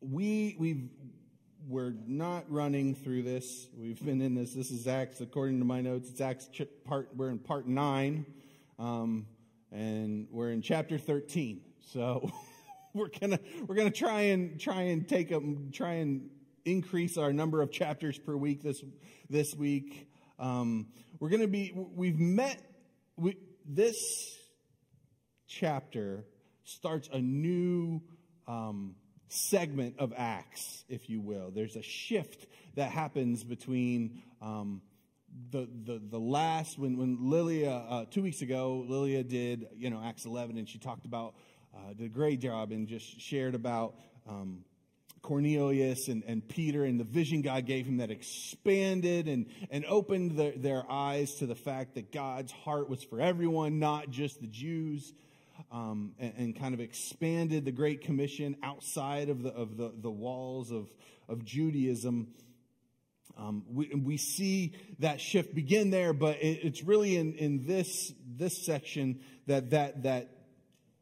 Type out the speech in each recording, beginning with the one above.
we we've we're not running through this. We've been in this. This is Acts, according to my notes. It's Acts part. We're in part nine, um, and we're in chapter thirteen. So we're gonna we're gonna try and try and take a try and increase our number of chapters per week this this week. Um, we're gonna be we've met we, this chapter starts a new um, segment of Acts, if you will. There's a shift that happens between um, the, the, the last, when, when Lilia, uh, two weeks ago, Lilia did, you know, Acts 11, and she talked about, uh, did a great job and just shared about um, Cornelius and, and Peter and the vision God gave him that expanded and, and opened the, their eyes to the fact that God's heart was for everyone, not just the Jews um, and, and, kind of expanded the Great Commission outside of the, of the, the walls of, of Judaism. Um, we, we see that shift begin there, but it, it's really in, in this, this section that, that, that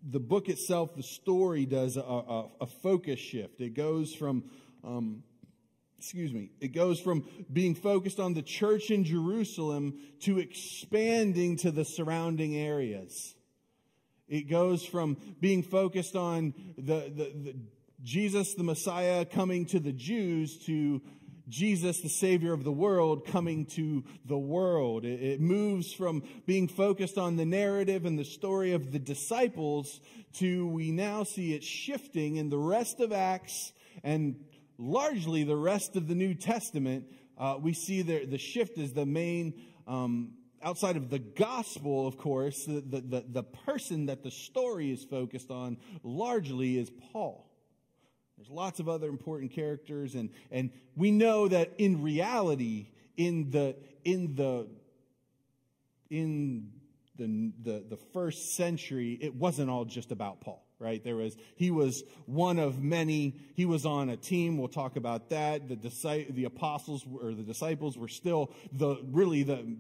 the book itself, the story does a, a, a focus shift. It goes from, um, excuse me, it goes from being focused on the church in Jerusalem to expanding to the surrounding areas. It goes from being focused on the, the, the Jesus, the Messiah, coming to the Jews to Jesus, the Savior of the world, coming to the world. It, moves from being focused on the narrative and the story of the disciples to we now see it shifting in the rest of Acts and largely the rest of the New Testament. Uh, we see the, the shift is the main um, outside of the gospel, of course, the, the, the, person that the story is focused on largely is Paul. There's lots of other important characters, and, and we know that in reality, in the, in the, in the, the, the first century, it wasn't all just about Paul right? There was, he was one of many. He was on a team. We'll talk about that. The, the apostles or the disciples were still the, really the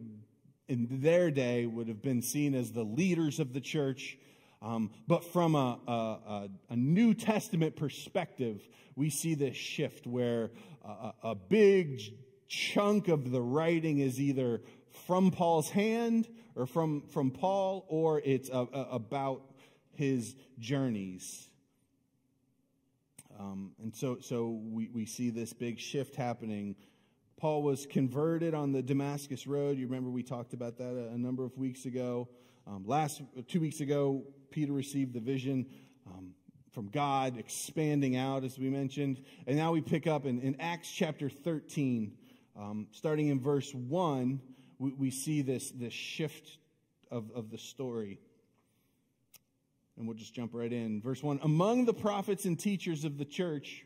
in their day would have been seen as the leaders of the church. Um, but from a, a, a, New Testament perspective, we see this shift where a, a big chunk of the writing is either from Paul's hand or from, from Paul, or it's about his journeys. Um, and so, so we, we see this big shift happening Paul was converted on the Damascus Road. You remember we talked about that a, a number of weeks ago. Um, last two weeks ago, Peter received the vision um, from God, expanding out, as we mentioned. And now we pick up in, in Acts chapter 13, um, starting in verse 1, we, we, see this, this shift of, of the story. And we'll just jump right in. Verse 1 Among the prophets and teachers of the church,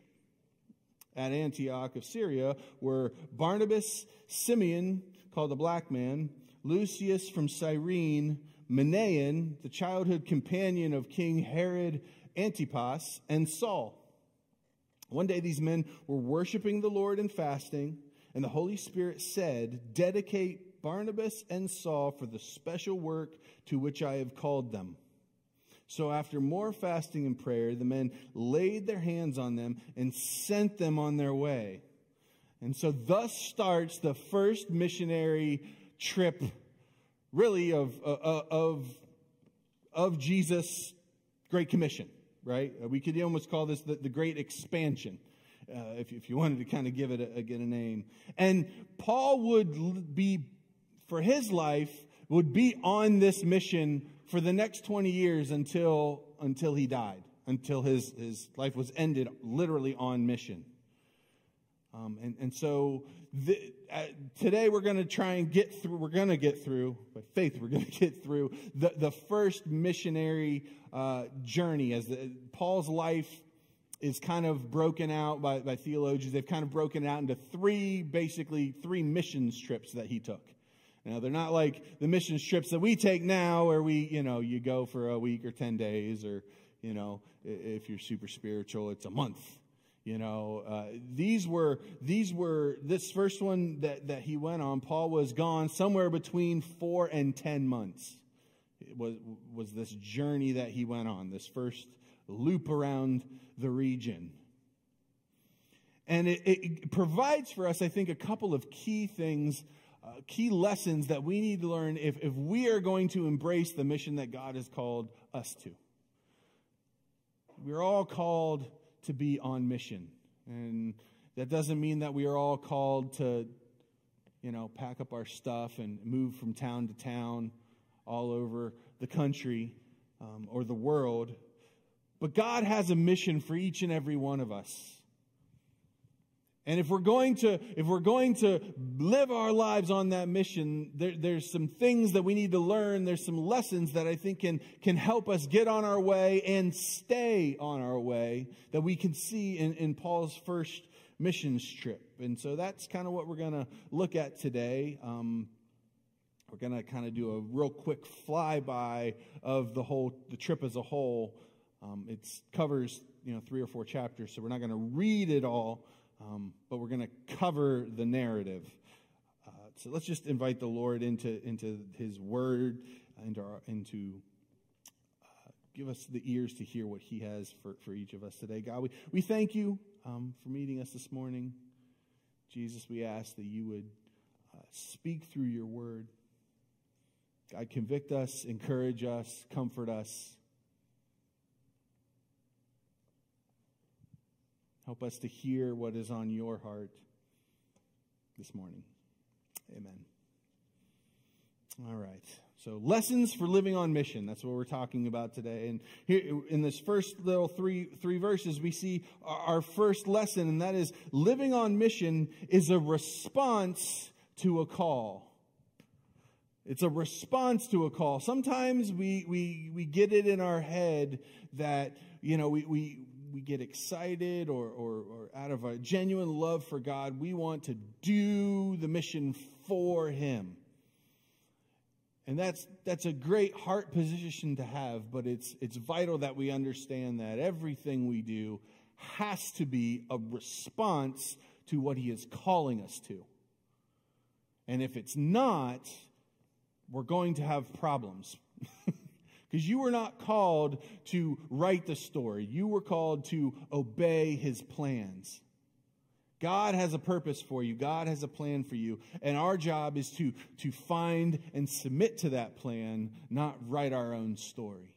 at Antioch of Syria were Barnabas, Simeon, called the black man, Lucius from Cyrene, Manaen, the childhood companion of King Herod Antipas, and Saul. One day these men were worshiping the Lord and fasting, and the Holy Spirit said, Dedicate Barnabas and Saul for the special work to which I have called them. So after more fasting and prayer, the men laid their hands on them and sent them on their way. And so thus starts the first missionary trip, really, of, uh, of, of Jesus' Great Commission, right? Uh, we could almost call this the, the Great Expansion. Uh, if, if you wanted to kind of give it a, get a name. And Paul would be, for his life, would be on this mission for the next 20 years until, until he died, until his, his life was ended literally on mission. Um, and, and so the, uh, today we're going to try and get through, we're going to get through, by faith, we're going to get through the, the first missionary uh, journey as the, Paul's life is kind of broken out by, by theologians. They've kind of broken it out into three, basically, three missions trips that he took. Now, they're not like the mission trips that we take now where we, you know, you go for a week or 10 days or, you know, if you're super spiritual, it's a month. You know, uh, these were, these were, this first one that, that he went on, Paul was gone somewhere between four and 10 months. It was, was this journey that he went on, this first loop around the region. and it, it, provides for us, I think, a couple of key things, uh, key lessons that we need to learn if, if we are going to embrace the mission that God has called us to. We're all called to be on mission. And that doesn't mean that we are all called to, you know, pack up our stuff and move from town to town all over the country um, or the world. But God has a mission for each and every one of us. And if we're going to, if we're going to live our lives on that mission, there, there's some things that we need to learn. There's some lessons that I think can, can help us get on our way and stay on our way that we can see in, in Paul's first missions trip. And so that's kind of what we're going to look at today. Um, we're going to kind of do a real quick flyby of the whole, the trip as a whole. Um, it covers, you know, three or four chapters, so we're not going to read it all. Um, but we're going to cover the narrative. Uh, so let's just invite the Lord into, into His Word, into, our, into uh, give us the ears to hear what He has for, for each of us today. God, we, we thank you um, for meeting us this morning. Jesus, we ask that you would uh, speak through your Word. God, convict us, encourage us, comfort us. Help us to hear what is on your heart this morning. Amen. All right. So, lessons for living on mission. That's what we're talking about today. And here in this first little three, three verses, we see our first lesson, and that is living on mission is a response to a call. It's a response to a call. Sometimes we, we, we get it in our head that, you know, we, we, we get excited or, or, or out of a genuine love for God, we want to do the mission for Him. And that's, that's a great heart position to have, but it's, it's vital that we understand that everything we do has to be a response to what He is calling us to. And if it's not, we're going to have problems. Because you were not called to write the story, you were called to obey his plans. God has a purpose for you. God has a plan for you. And our job is to, to find and submit to that plan, not write our own story.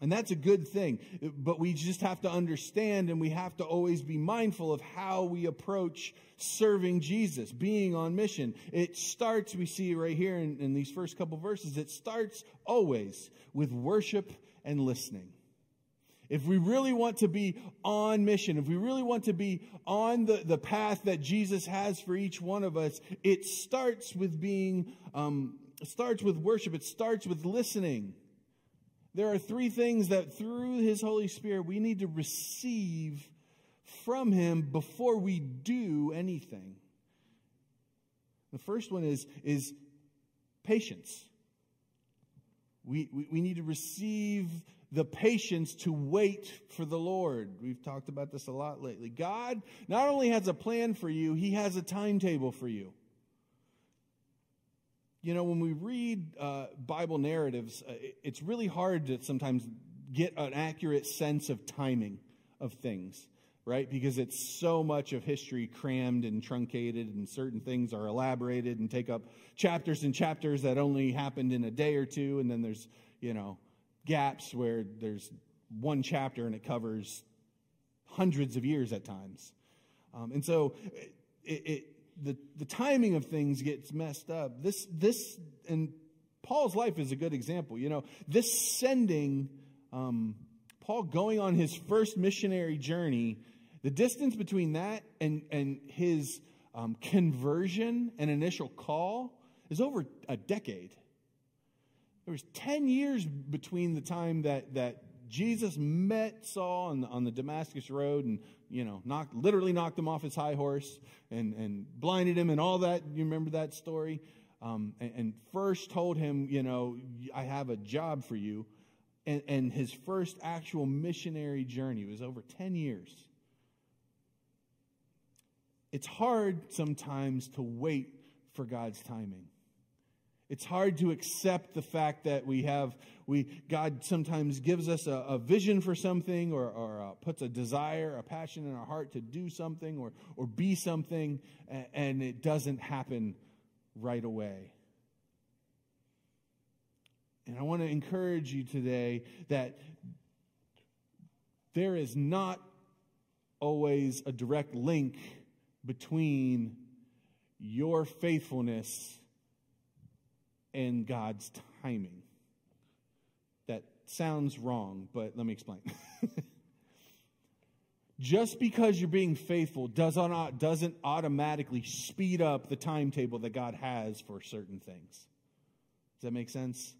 And that's a good thing. But we just have to understand and we have to always be mindful of how we approach serving Jesus, being on mission. It starts, we see right here in, in these first couple verses, it starts always with worship and listening. If we really want to be on mission, if we really want to be on the, the path that Jesus has for each one of us, it starts with being, um, starts with worship. It starts with listening. There are three things that through His Holy Spirit we need to receive from Him before we do anything. The first one is, is patience. We, we, we need to receive the patience to wait for the Lord. We've talked about this a lot lately. God not only has a plan for you, He has a timetable for you. You know, when we read uh, Bible narratives, uh, it's really hard to sometimes get an accurate sense of timing of things, right? Because it's so much of history crammed and truncated, and certain things are elaborated and take up chapters and chapters that only happened in a day or two, and then there's, you know, gaps where there's one chapter and it covers hundreds of years at times. Um, and so it, it the, the timing of things gets messed up. This, this, and Paul's life is a good example. You know, this sending, um, Paul going on his first missionary journey, the distance between that and, and his um, conversion and initial call is over a decade. There was 10 years between the time that, that Jesus met Saul on the, on the Damascus Road and, you know, knocked, literally knocked him off his high horse and, and blinded him and all that. You remember that story? Um, and, and, first told him, you know, I have a job for you. And, and his first actual missionary journey was over 10 years. It's hard sometimes to wait for God's timing. It's hard to accept the fact that we have, we, God sometimes gives us a, a vision for something or, or uh, puts a desire, a passion in our heart to do something or, or be something, and, and it doesn't happen right away. And I want to encourage you today that there is not always a direct link between your faithfulness and God's timing. That sounds wrong, but let me explain. Just because you're being faithful doesn't, doesn't automatically speed up the timetable that God has for certain things. Does that make sense?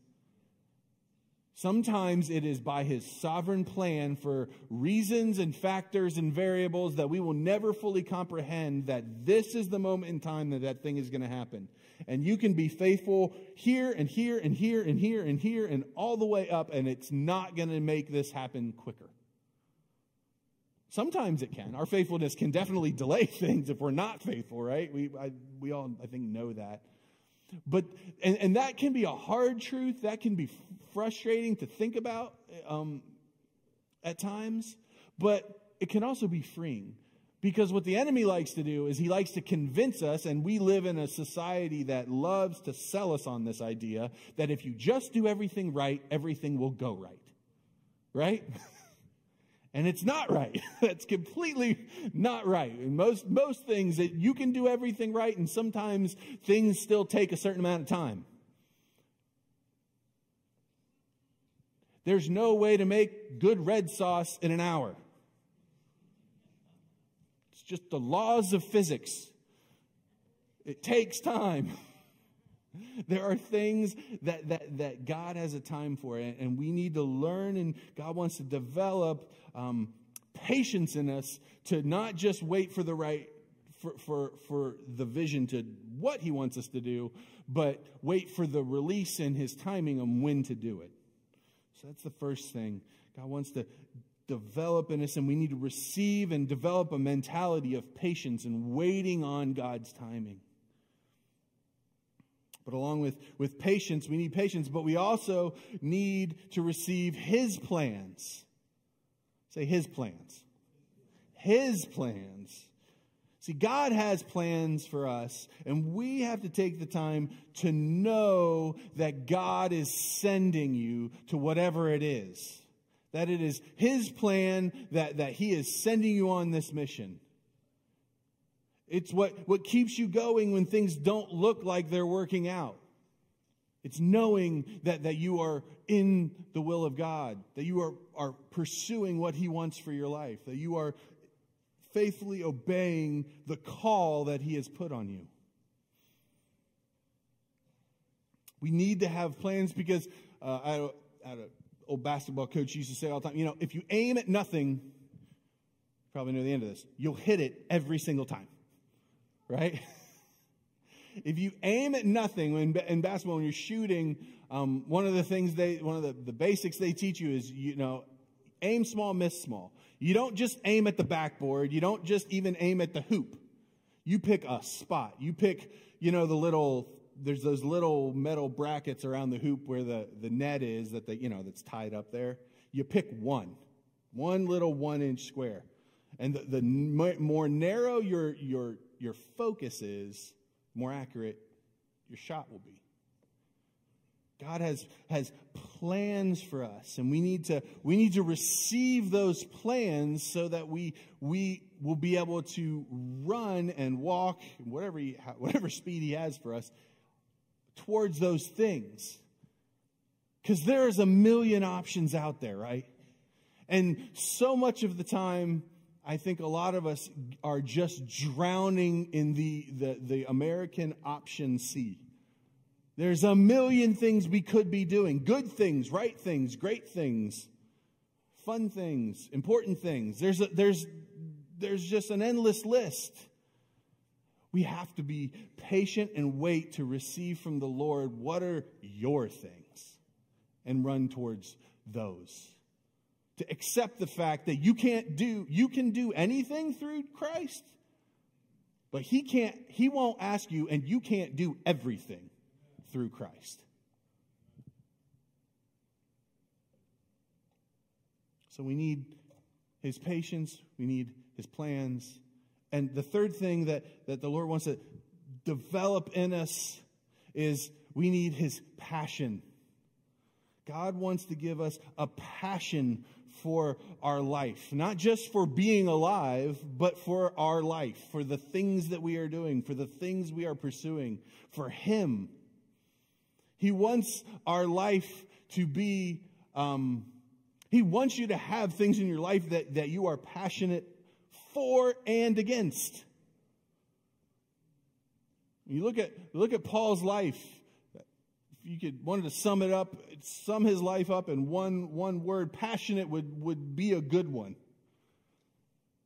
Sometimes it is by his sovereign plan for reasons and factors and variables that we will never fully comprehend that this is the moment in time that that thing is going to happen. And you can be faithful here and here and here and here and here and all the way up, and it's not going to make this happen quicker. Sometimes it can. Our faithfulness can definitely delay things if we're not faithful, right? We, I, we all, I think, know that. But, and, and that can be a hard truth. That can be frustrating to think about um, at times. But it can also be freeing. Because what the enemy likes to do is he likes to convince us, and we live in a society that loves to sell us on this idea that if you just do everything right, everything will go right. Right? And it's not right. That's completely not right. And most, most things that you can do everything right, and sometimes things still take a certain amount of time. There's no way to make good red sauce in an hour. Just the laws of physics. It takes time. There are things that, that, that God has a time for, and we need to learn, and God wants to develop um, patience in us to not just wait for the right, for, for, for the vision to what He wants us to do, but wait for the release and His timing on when to do it. So that's the first thing. God wants to develop in us, and we need to receive and develop a mentality of patience and waiting on God's timing. But along with, with patience, we need patience, but we also need to receive His plans. Say His plans. His plans. See, God has plans for us, and we have to take the time to know that God is sending you to whatever it is. That it is His plan, that, that He is sending you on this mission. It's what, what keeps you going when things don't look like they're working out. It's knowing that, that you are in the will of God, that you are, are pursuing what He wants for your life, that you are faithfully obeying the call that He has put on you. We need to have plans because uh, I an old basketball coach used to say all the time, you know, if you aim at nothing, probably know the end of this, you'll hit it every single time right? if you aim at nothing in, in basketball when you're shooting, um, one of the things they, one of the, the basics they teach you is, you know, aim small, miss small. You don't just aim at the backboard. You don't just even aim at the hoop. You pick a spot. You pick, you know, the little, there's those little metal brackets around the hoop where the, the net is that they, you know, that's tied up there. You pick one, one little one inch square. And the, the more narrow your, your, your focus is, more accurate your shot will be. God has, has plans for us, and we need to, we need to receive those plans so that we, we will be able to run and walk, whatever, he, whatever speed He has for us, towards those things. Because there's a million options out there, right? And so much of the time, I think a lot of us are just drowning in the, the, the, American option sea. There's a million things we could be doing good things, right things, great things, fun things, important things. There's, a, there's, there's just an endless list. We have to be patient and wait to receive from the Lord what are your things and run towards those to accept the fact that you can't do, you can do anything through Christ, but he can't, he won't ask you, and you can't do everything through Christ. So we need his patience, we need his plans. And the third thing that, that the Lord wants to develop in us is we need his passion. God wants to give us a passion for our life, not just for being alive, but for our life, for the things that we are doing, for the things we are pursuing, for Him. He wants our life to be, um, He wants you to have things in your life that, that you are passionate for and against. You look at, look at Paul's life If you could wanted to sum it up, sum his life up in one, one word, passionate would, would be a good one.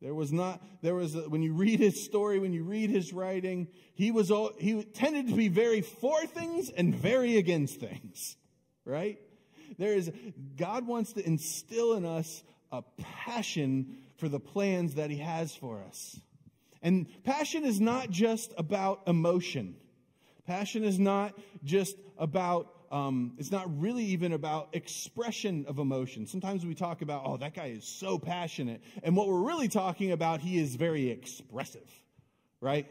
There was not, there was, a, when you read his story, when you read his writing, he was, all, he tended to be very for things and very against things, right? There is, God wants to instill in us a passion for the plans that he has for us. And passion is not just about emotion. Passion is not just about, um, it's not really even about expression of emotion. Sometimes we talk about, oh, that guy is so passionate. And what we're really talking about, he is very expressive, right?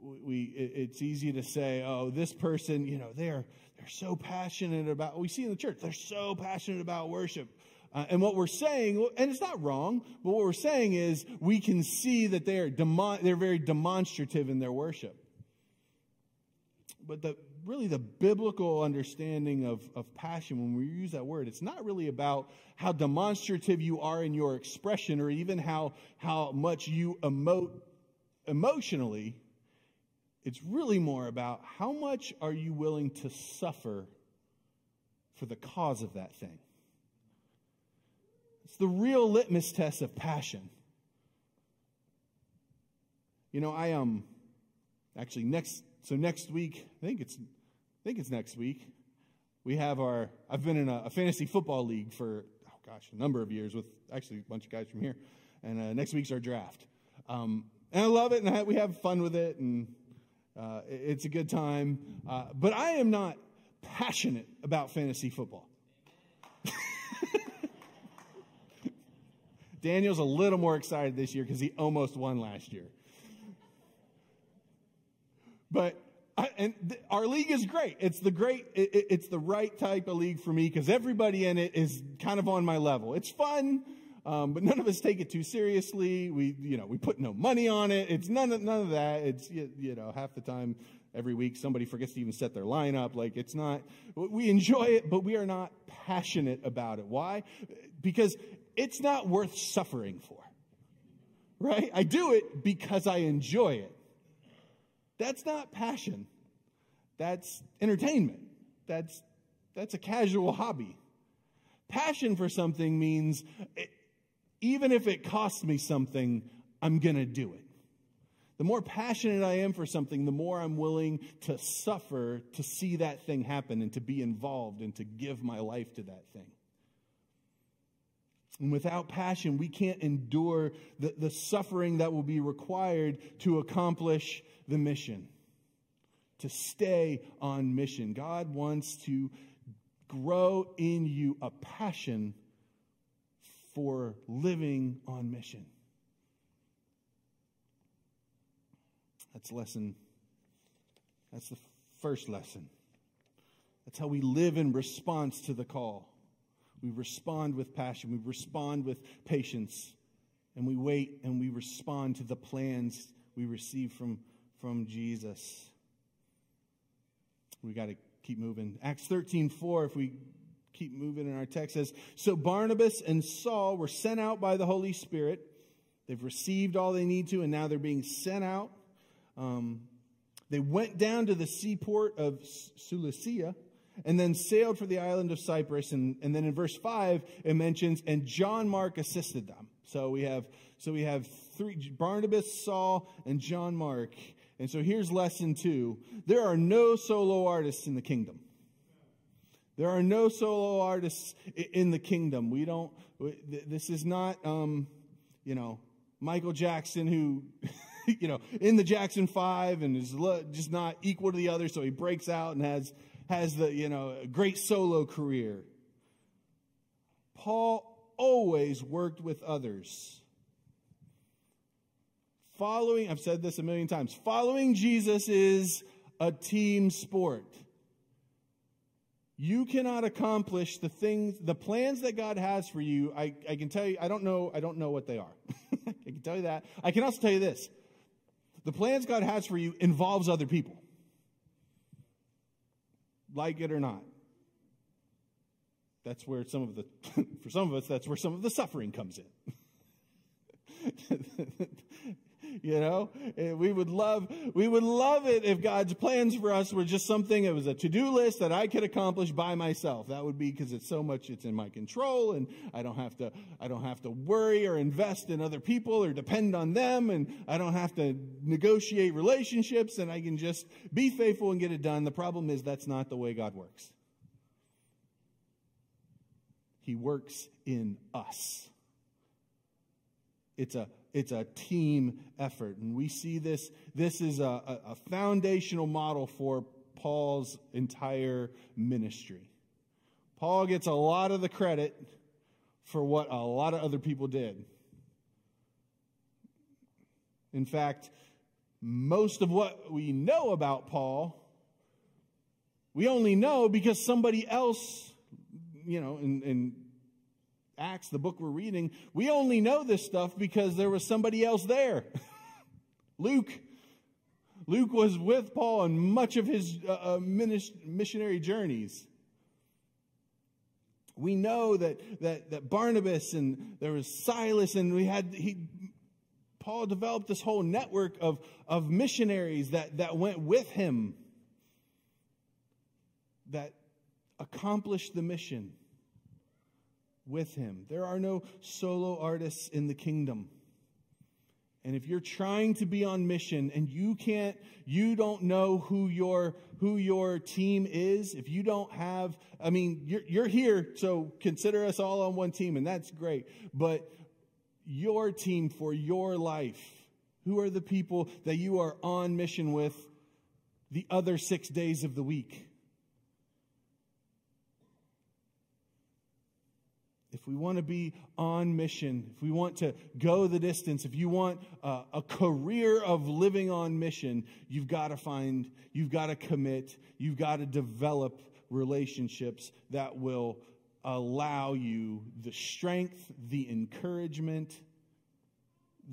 We, it's easy to say, oh, this person, you know, they're, they're so passionate about, we see in the church, they're so passionate about worship. Uh, and what we're saying, and it's not wrong, but what we're saying is we can see that they're, demo, they're very demonstrative in their worship but the really the biblical understanding of, of passion, when we use that word, it's not really about how demonstrative you are in your expression or even how, how much you emote emotionally. It's really more about how much are you willing to suffer for the cause of that thing. It's the real litmus test of passion. You know, I um actually next so next week, I think it's, I think it's next week. We have our. I've been in a, a fantasy football league for oh gosh, a number of years with actually a bunch of guys from here, and uh, next week's our draft. Um, and I love it, and I, we have fun with it, and uh, it's a good time. Uh, but I am not passionate about fantasy football. Daniel's a little more excited this year because he almost won last year. But I, and th- our league is great. It's the great, it, it's the right type of league for me because everybody in it is kind of on my level. It's fun, um, but none of us take it too seriously. We, you know, we put no money on it. It's none of, none of that. It's, you, you know, half the time every week somebody forgets to even set their lineup. Like it's not, we enjoy it, but we are not passionate about it. Why? Because it's not worth suffering for. Right? I do it because I enjoy it. That's not passion. That's entertainment. That's, that's a casual hobby. Passion for something means it, even if it costs me something, I'm going to do it. The more passionate I am for something, the more I'm willing to suffer to see that thing happen and to be involved and to give my life to that thing. And without passion, we can't endure the, the suffering that will be required to accomplish the mission, to stay on mission. God wants to grow in you a passion for living on mission. That's lesson. That's the first lesson. That's how we live in response to the call. We respond with passion, we respond with patience, and we wait and we respond to the plans we receive from from Jesus. We got to keep moving. Acts 13 4, if we keep moving in our text, says So Barnabas and Saul were sent out by the Holy Spirit. They've received all they need to, and now they're being sent out. Um, they went down to the seaport of Seleucia and then sailed for the island of Cyprus. And, and then in verse 5, it mentions, and John Mark assisted them. So we have, so we have three, Barnabas, Saul, and John Mark. And so here's lesson two there are no solo artists in the kingdom. There are no solo artists in the kingdom. We don't, this is not, um, you know, Michael Jackson who you know, in the Jackson Five and is just not equal to the other. so he breaks out and has has the you know great solo career. Paul always worked with others. Following, I've said this a million times, following Jesus is a team sport. You cannot accomplish the things, the plans that God has for you. I, I can tell you, I don't know, I don't know what they are. I can tell you that. I can also tell you this. The plans God has for you involves other people. Like it or not. That's where some of the, for some of us, that's where some of the suffering comes in. you know? We would love we would love it if god's plans for us were just something it was a to-do list that i could accomplish by myself. That would be because it's so much it's in my control and i don't have to i don't have to worry or invest in other people or depend on them and i don't have to negotiate relationships and i can just be faithful and get it done. The problem is that's not the way god works. He works in us. It's a it's a team effort. And we see this, this is a, a, foundational model for Paul's entire ministry. Paul gets a lot of the credit for what a lot of other people did. In fact, most of what we know about Paul, we only know because somebody else, you know, in, in Acts, the book we're reading, we only know this stuff because there was somebody else there. Luke. Luke was with Paul on much of his uh, uh missionary journeys. We know that, that, that Barnabas and there was Silas, and we had, he, Paul developed this whole network of, of missionaries that, that went with him that accomplished the mission with him. There are no solo artists in the kingdom. And if you're trying to be on mission and you can't, you don't know who your, who your team is, if you don't have, I mean, you're, you're here, so consider us all on one team, and that's great. But your team for your life, who are the people that you are on mission with the other six days of the week? If we want to be on mission, if we want to go the distance, if you want a, a career of living on mission, you've got to find, you've got to commit, you've got to develop relationships that will allow you the strength, the encouragement,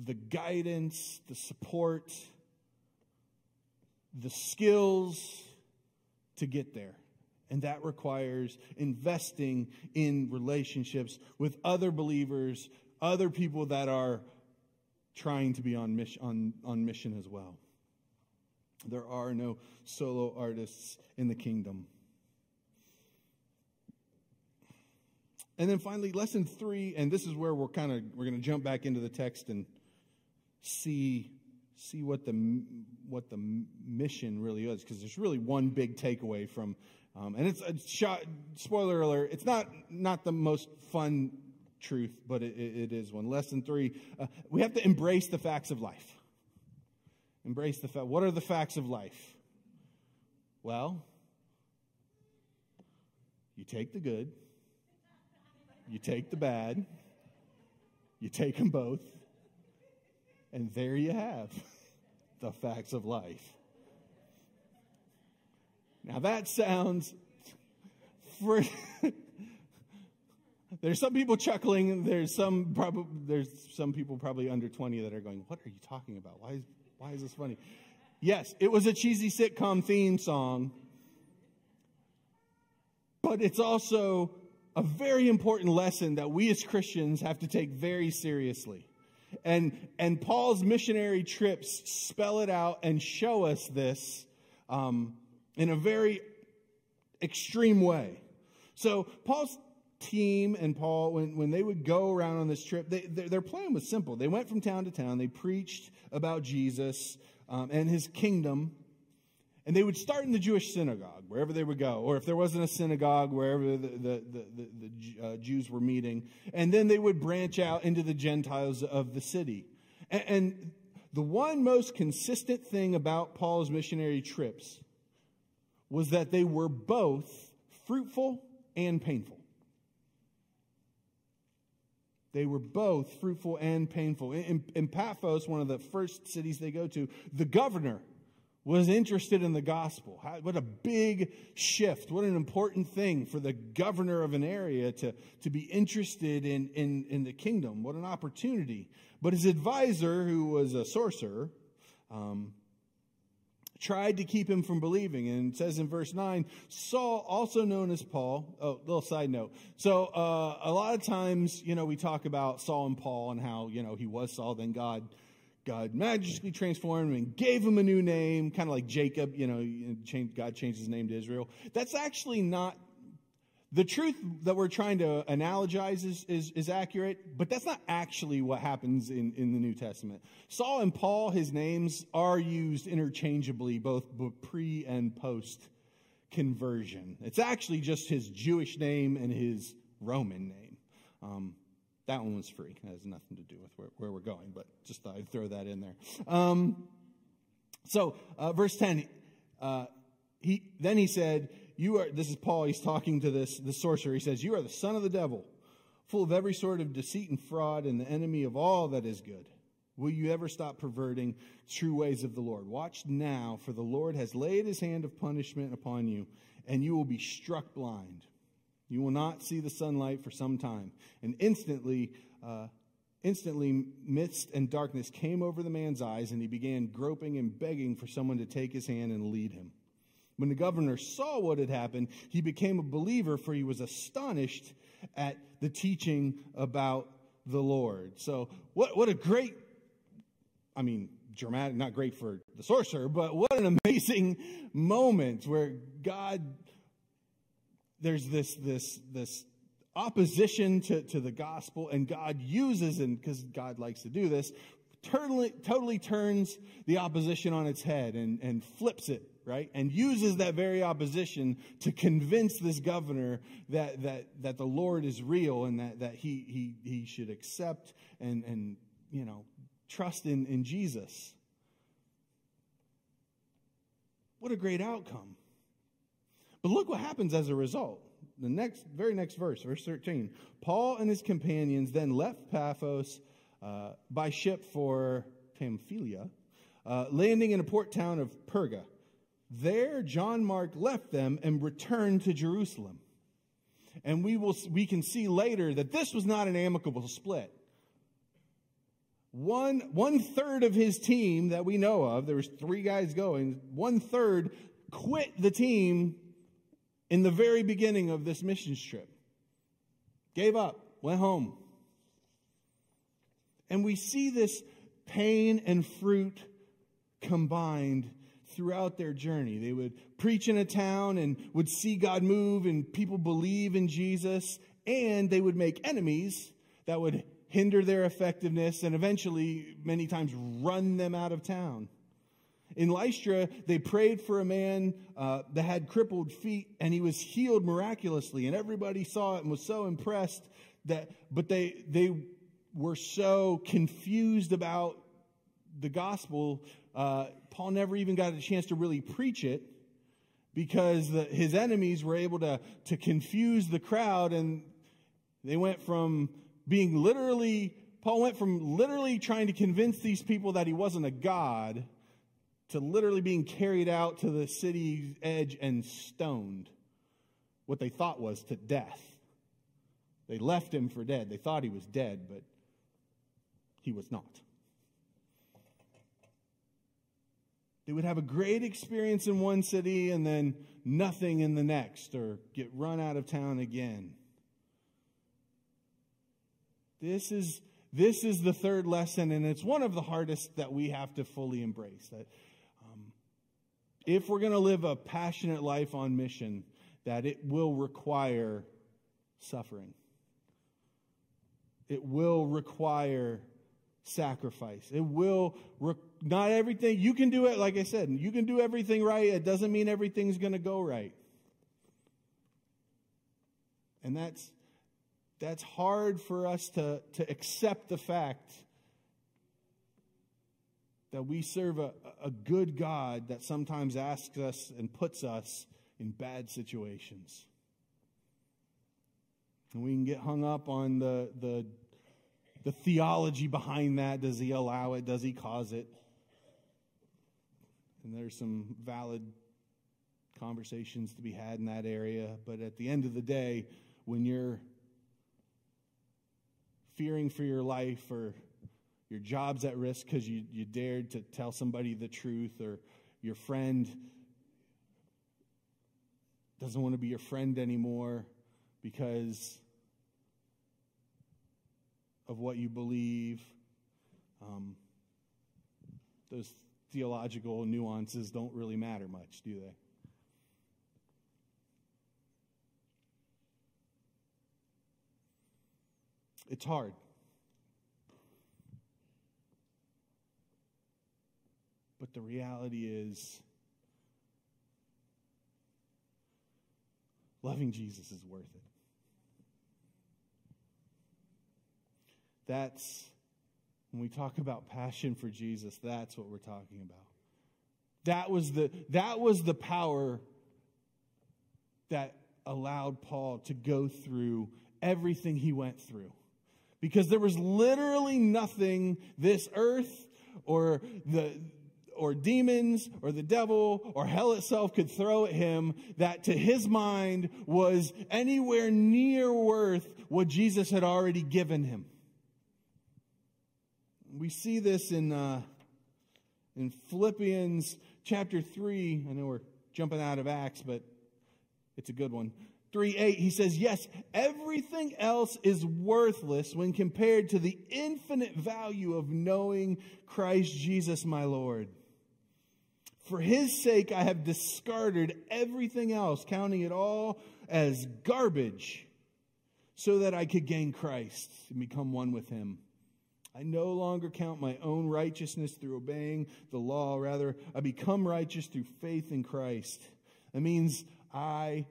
the guidance, the support, the skills to get there. And that requires investing in relationships with other believers, other people that are trying to be on mission, on, on mission as well. There are no solo artists in the kingdom. And then finally, lesson three, and this is where we're kind of we're going to jump back into the text and see see what the what the mission really is, because there's really one big takeaway from um, and it's a shot, spoiler alert, it's not, not the most fun truth, but it, it is one. Lesson three, uh, we have to embrace the facts of life. Embrace the fact. What are the facts of life? Well, you take the good, you take the bad, you take them both, and there you have the facts of life. Now that sounds for there's some people chuckling. There's some probably there's some people probably under 20 that are going, "What are you talking about? Why is why is this funny?" Yes, it was a cheesy sitcom theme song, but it's also a very important lesson that we as Christians have to take very seriously. And and Paul's missionary trips spell it out and show us this. Um, in a very extreme way. So Paul's team and Paul, when, when they would go around on this trip, they, their, their plan was simple. They went from town to town, they preached about Jesus um, and his kingdom, and they would start in the Jewish synagogue, wherever they would go, or if there wasn't a synagogue, wherever the, the, the, the, the uh, Jews were meeting. And then they would branch out into the Gentiles of the city. And, and the one most consistent thing about Paul's missionary trips was that they were both fruitful and painful. They were both fruitful and painful. In, in, Paphos, one of the first cities they go to, the governor was interested in the gospel. How, what a big shift. What an important thing for the governor of an area to, to be interested in, in, in the kingdom. What an opportunity. But his advisor, who was a sorcerer, um, tried to keep him from believing. And it says in verse 9, Saul, also known as Paul, oh, little side note. So, uh, a lot of times, you know, we talk about Saul and Paul and how, you know, he was Saul, then God God magically transformed him and gave him a new name, kind of like Jacob, you know, God changed his name to Israel. That's actually not the truth that we're trying to analogize is, is, is, accurate, but that's not actually what happens in, in the New Testament. Saul and Paul, his names are used interchangeably, both pre and post conversion. It's actually just his Jewish name and his Roman name. Um, that one was free. It has nothing to do with where, where we're going, but just thought I'd throw that in there. Um, so, uh, verse 10, uh, he, then he said, you are, this is Paul, he's talking to this, the sorcerer. He says, you are the son of the devil, full of every sort of deceit and fraud and the enemy of all that is good. Will you ever stop perverting true ways of the Lord? Watch now, for the Lord has laid his hand of punishment upon you, and you will be struck blind. You will not see the sunlight for some time. And instantly, uh, instantly, mist and darkness came over the man's eyes, and he began groping and begging for someone to take his hand and lead him. When the governor saw what had happened, he became a believer, for he was astonished at the teaching about the Lord. So, what, what a great, I mean, dramatic, not great for the sorcerer, but what an amazing moment where God there's this, this, this opposition to, to the gospel, and God uses, and because God likes to do this, totally, totally turns the opposition on its head and, and flips it, right? And uses that very opposition to convince this governor that, that, that the Lord is real and that, that he, he, he should accept and, and, you know, trust in, in Jesus. What a great outcome. But look what happens as a result. The next, very next verse, verse 13. Paul and his companions then left Paphos uh, by ship for Pamphylia, uh, landing in a port town of Perga. There, John Mark left them and returned to Jerusalem. And we, will, we can see later that this was not an amicable split. One, one third of his team that we know of, there was three guys going, one third quit the team in the very beginning of this mission trip. Gave up, went home. And we see this pain and fruit combined throughout their journey. They would preach in a town and would see God move and people believe in Jesus, and they would make enemies that would hinder their effectiveness and eventually, many times, run them out of town. In Lystra, they prayed for a man uh, that had crippled feet, and he was healed miraculously. And everybody saw it and was so impressed that, but they they were so confused about the gospel. Uh, Paul never even got a chance to really preach it because the, his enemies were able to to confuse the crowd, and they went from being literally. Paul went from literally trying to convince these people that he wasn't a god to literally being carried out to the city's edge and stoned. What they thought was to death. They left him for dead. They thought he was dead, but he was not. They would have a great experience in one city and then nothing in the next, or get run out of town again. This is, this is the third lesson, and it's one of the hardest that we have to fully embrace. That um, if we're going to live a passionate life on mission, that it will require suffering. It will require sacrifice. It will, re- not everything, you can do it, like I said, you can do everything right. It doesn't mean everything's going to go right. And that's, that's hard for us to, to accept the fact that we serve a, a good God that sometimes asks us and puts us in bad situations. And we can get hung up on the, the, the theology behind that. Does he allow it? Does he cause it? And there's some valid conversations to be had in that area. But at the end of the day, when you're fearing for your life or your job's at risk because you, you dared to tell somebody the truth or your friend doesn't want to be your friend anymore because of what you believe. Um, those theological nuances don't really matter much, do they? It's hard. But the reality is, loving Jesus is worth it. That's, when we talk about passion for Jesus, that's what we're talking about. That was the, that was the power that allowed Paul to go through everything he went through. Because there was literally nothing this earth or the, or demons or the devil or hell itself could throw at him that to his mind was anywhere near worth what Jesus had already given him we see this in, uh, in Philippians chapter 3. I know we're jumping out of Acts, but it's a good one. 3 8, he says, Yes, everything else is worthless when compared to the infinite value of knowing Christ Jesus my Lord. For his sake, I have discarded everything else, counting it all as garbage, so that I could gain Christ and become one with him. I no longer count my own righteousness through obeying the law. Rather, I become righteous through faith in Christ. That means I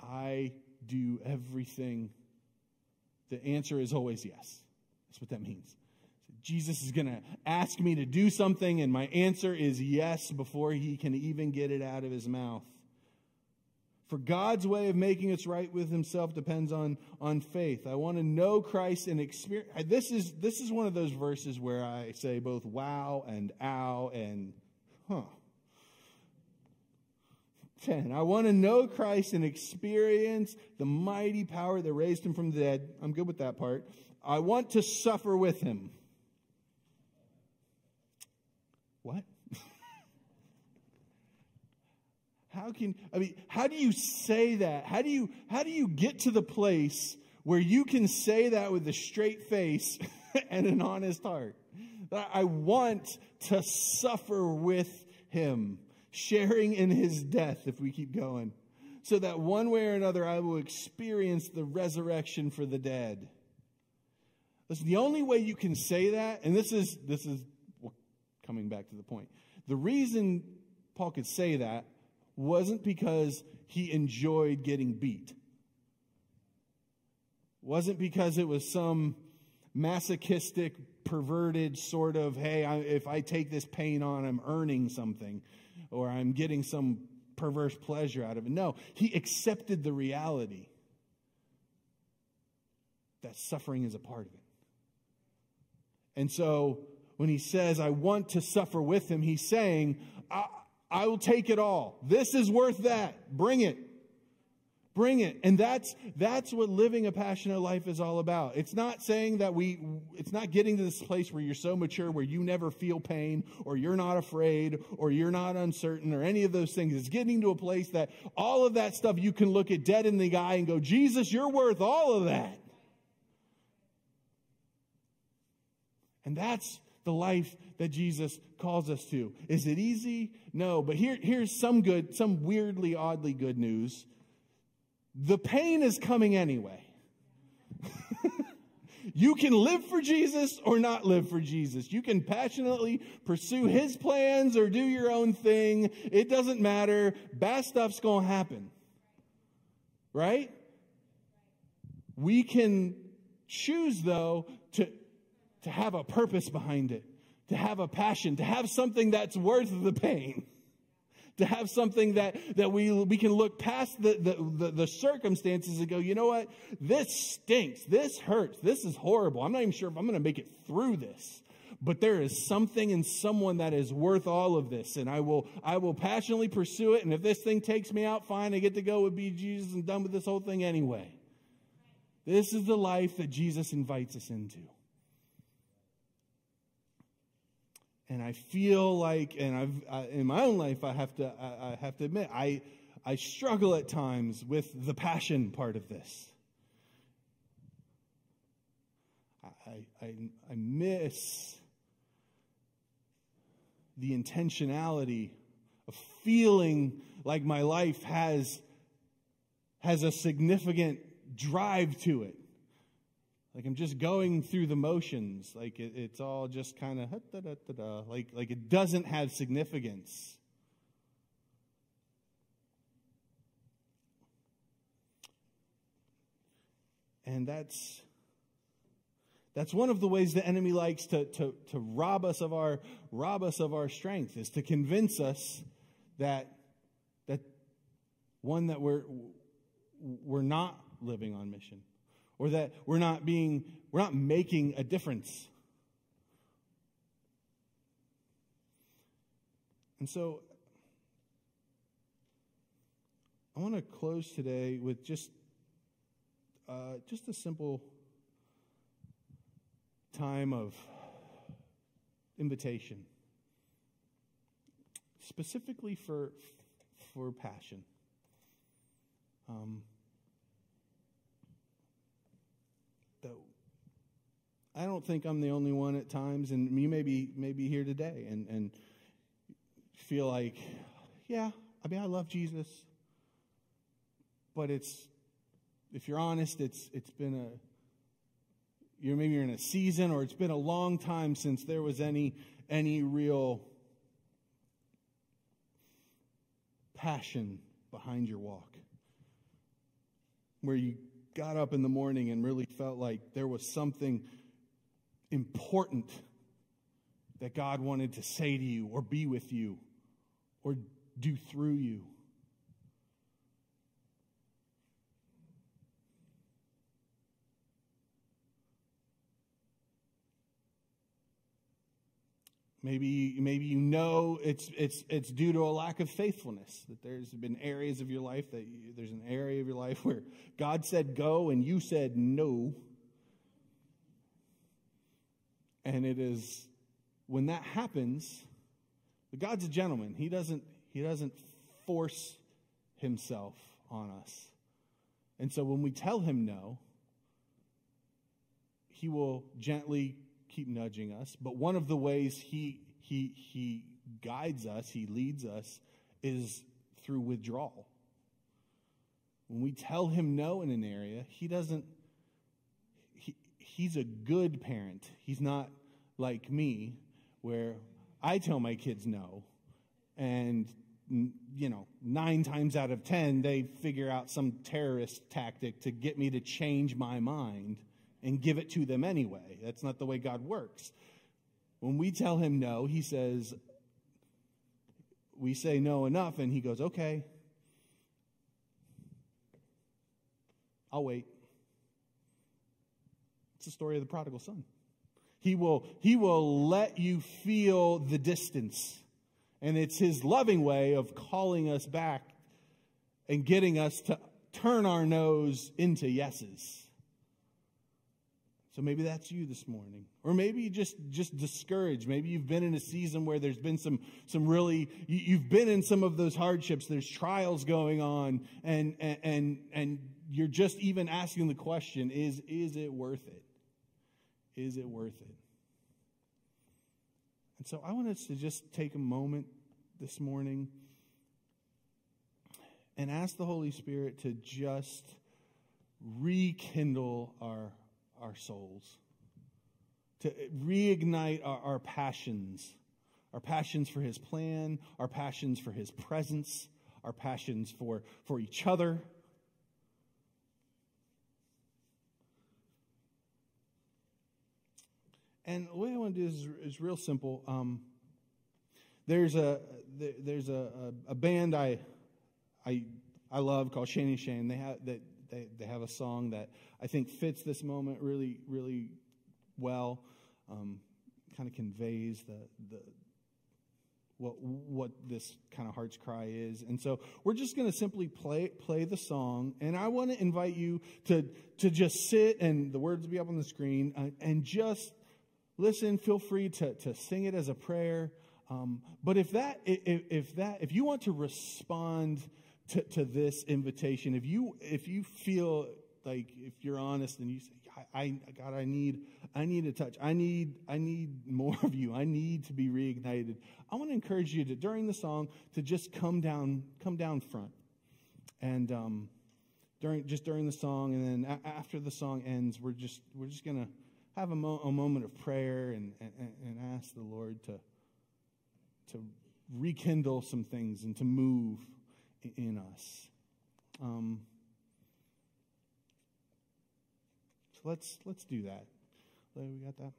I do everything. The answer is always yes. That's what that means. Jesus is going to ask me to do something, and my answer is yes before he can even get it out of his mouth. For God's way of making us right with himself depends on, on faith. I want to know Christ and experience. This is, this is one of those verses where I say both wow and ow and huh. 10. I want to know Christ and experience the mighty power that raised him from the dead. I'm good with that part. I want to suffer with him. What? How can, I mean, how do you say that? How do you, how do you get to the place where you can say that with a straight face and an honest heart? That I want to suffer with him, sharing in his death if we keep going, so that one way or another I will experience the resurrection for the dead. Listen, the only way you can say that, and this is, this is coming back to the point. The reason Paul could say that wasn't because he enjoyed getting beat. Wasn't because it was some masochistic, perverted sort of, hey, I, if I take this pain on, I'm earning something or I'm getting some perverse pleasure out of it. No, he accepted the reality that suffering is a part of it. And so when he says, I want to suffer with him, he's saying, I will take it all. This is worth that. Bring it. Bring it. And that's, that's what living a passionate life is all about. It's not saying that we, it's not getting to this place where you're so mature where you never feel pain or you're not afraid or you're not uncertain or any of those things. It's getting to a place that all of that stuff you can look at dead in the eye and go, Jesus, you're worth all of that. And that's the life that Jesus calls us to. Is it easy? No, but here, here's some good, some weirdly, oddly good news. The pain is coming anyway. you can live for Jesus or not live for Jesus. You can passionately pursue his plans or do your own thing. It doesn't matter. Bad stuff's going to happen. Right? We can choose, though, to to have a purpose behind it, to have a passion, to have something that's worth the pain to have something that, that we, we can look past the, the, the, the, circumstances and go, you know what? This stinks. This hurts. This is horrible. I'm not even sure if I'm going to make it through this. But there is something in someone that is worth all of this. And I will, I will passionately pursue it. And if this thing takes me out, fine. I get to go with be Jesus and done with this whole thing anyway. This is the life that Jesus invites us into. And I feel like, and I've I, in my own life, I have to I, I have to admit, I I struggle at times with the passion part of this. I, I, I miss the intentionality of feeling like my life has, has a significant drive to it. Like I'm just going through the motions. Like it, it's all just kind of like like it doesn't have significance. And that's that's one of the ways the enemy likes to, to, to rob us of our rob us of our strength is to convince us that that one that we're we're not living on mission or that we're not being, we're not making a difference. And so I want to close today with just uh, just a simple time of invitation, specifically for for passion. Um, I don't think I'm the only one at times, and you may be, may be here today and, and feel like, yeah, I mean, I love Jesus, but it's, if you're honest, it's, it's been a, you're maybe you're in a season or it's been a long time since there was any, any real passion behind your walk. Where you got up in the morning and really felt like there was something important that God wanted to say to you or be with you or do through you. Maybe, maybe you know it's, it's, it's due to a lack of faithfulness, that there's been areas of your life that you, there's an area of your life where God said go and you said no. And it is when that happens, but God's a gentleman. He doesn't, he doesn't force himself on us. And so when we tell him no, he will gently keep nudging us. But one of the ways he, he, he guides us, he leads us, is through withdrawal. When we tell him no in an area, he doesn't, he's a good parent. He's not like me, where I tell my kids no, and you know, nine times out of ten, they figure out some terrorist tactic to get me to change my mind and give it to them anyway. That's not the way God works. When we tell him no, he says, we say no enough, and he goes, okay, I'll wait. It's the story of the prodigal son. He will, he will let you feel the distance. And it's his loving way of calling us back and getting us to turn our noes into yeses. So maybe that's you this morning. Or maybe you just, just discouraged. Maybe you've been in a season where there's been some, some really, you, have been in some of those hardships. There's trials going on and, and, and, and you're just even asking the question, is, is it worth it? Is it worth it? And so I want us to just take a moment this morning and ask the Holy Spirit to just rekindle our our souls, to reignite our, our passions, our passions for His plan, our passions for His presence, our passions for, for each other. And the way I want to do this is, is real simple. Um, there's a there's a, a, a, band I I I love called Shane Shane. They have that they, they have a song that I think fits this moment really really well. Um, kind of conveys the the what what this kind of heart's cry is. And so we're just going to simply play play the song and I want to invite you to to just sit and the words will be up on the screen uh, and just listen, feel free to to sing it as a prayer. Um, but if that if, if that if you want to respond to, to this invitation, if you if you feel like if you're honest and you say, I, God, I need, I need a touch. I need, I need more of you. I need to be reignited. I want to encourage you to, during the song, to just come down, come down front. And, um, during, just during the song, and then a- after the song ends, we're just, we're just going to have a, mo- a, moment of prayer and, and, and ask the Lord to, to rekindle some things and to move in us. Um, let's let's do that. We got that.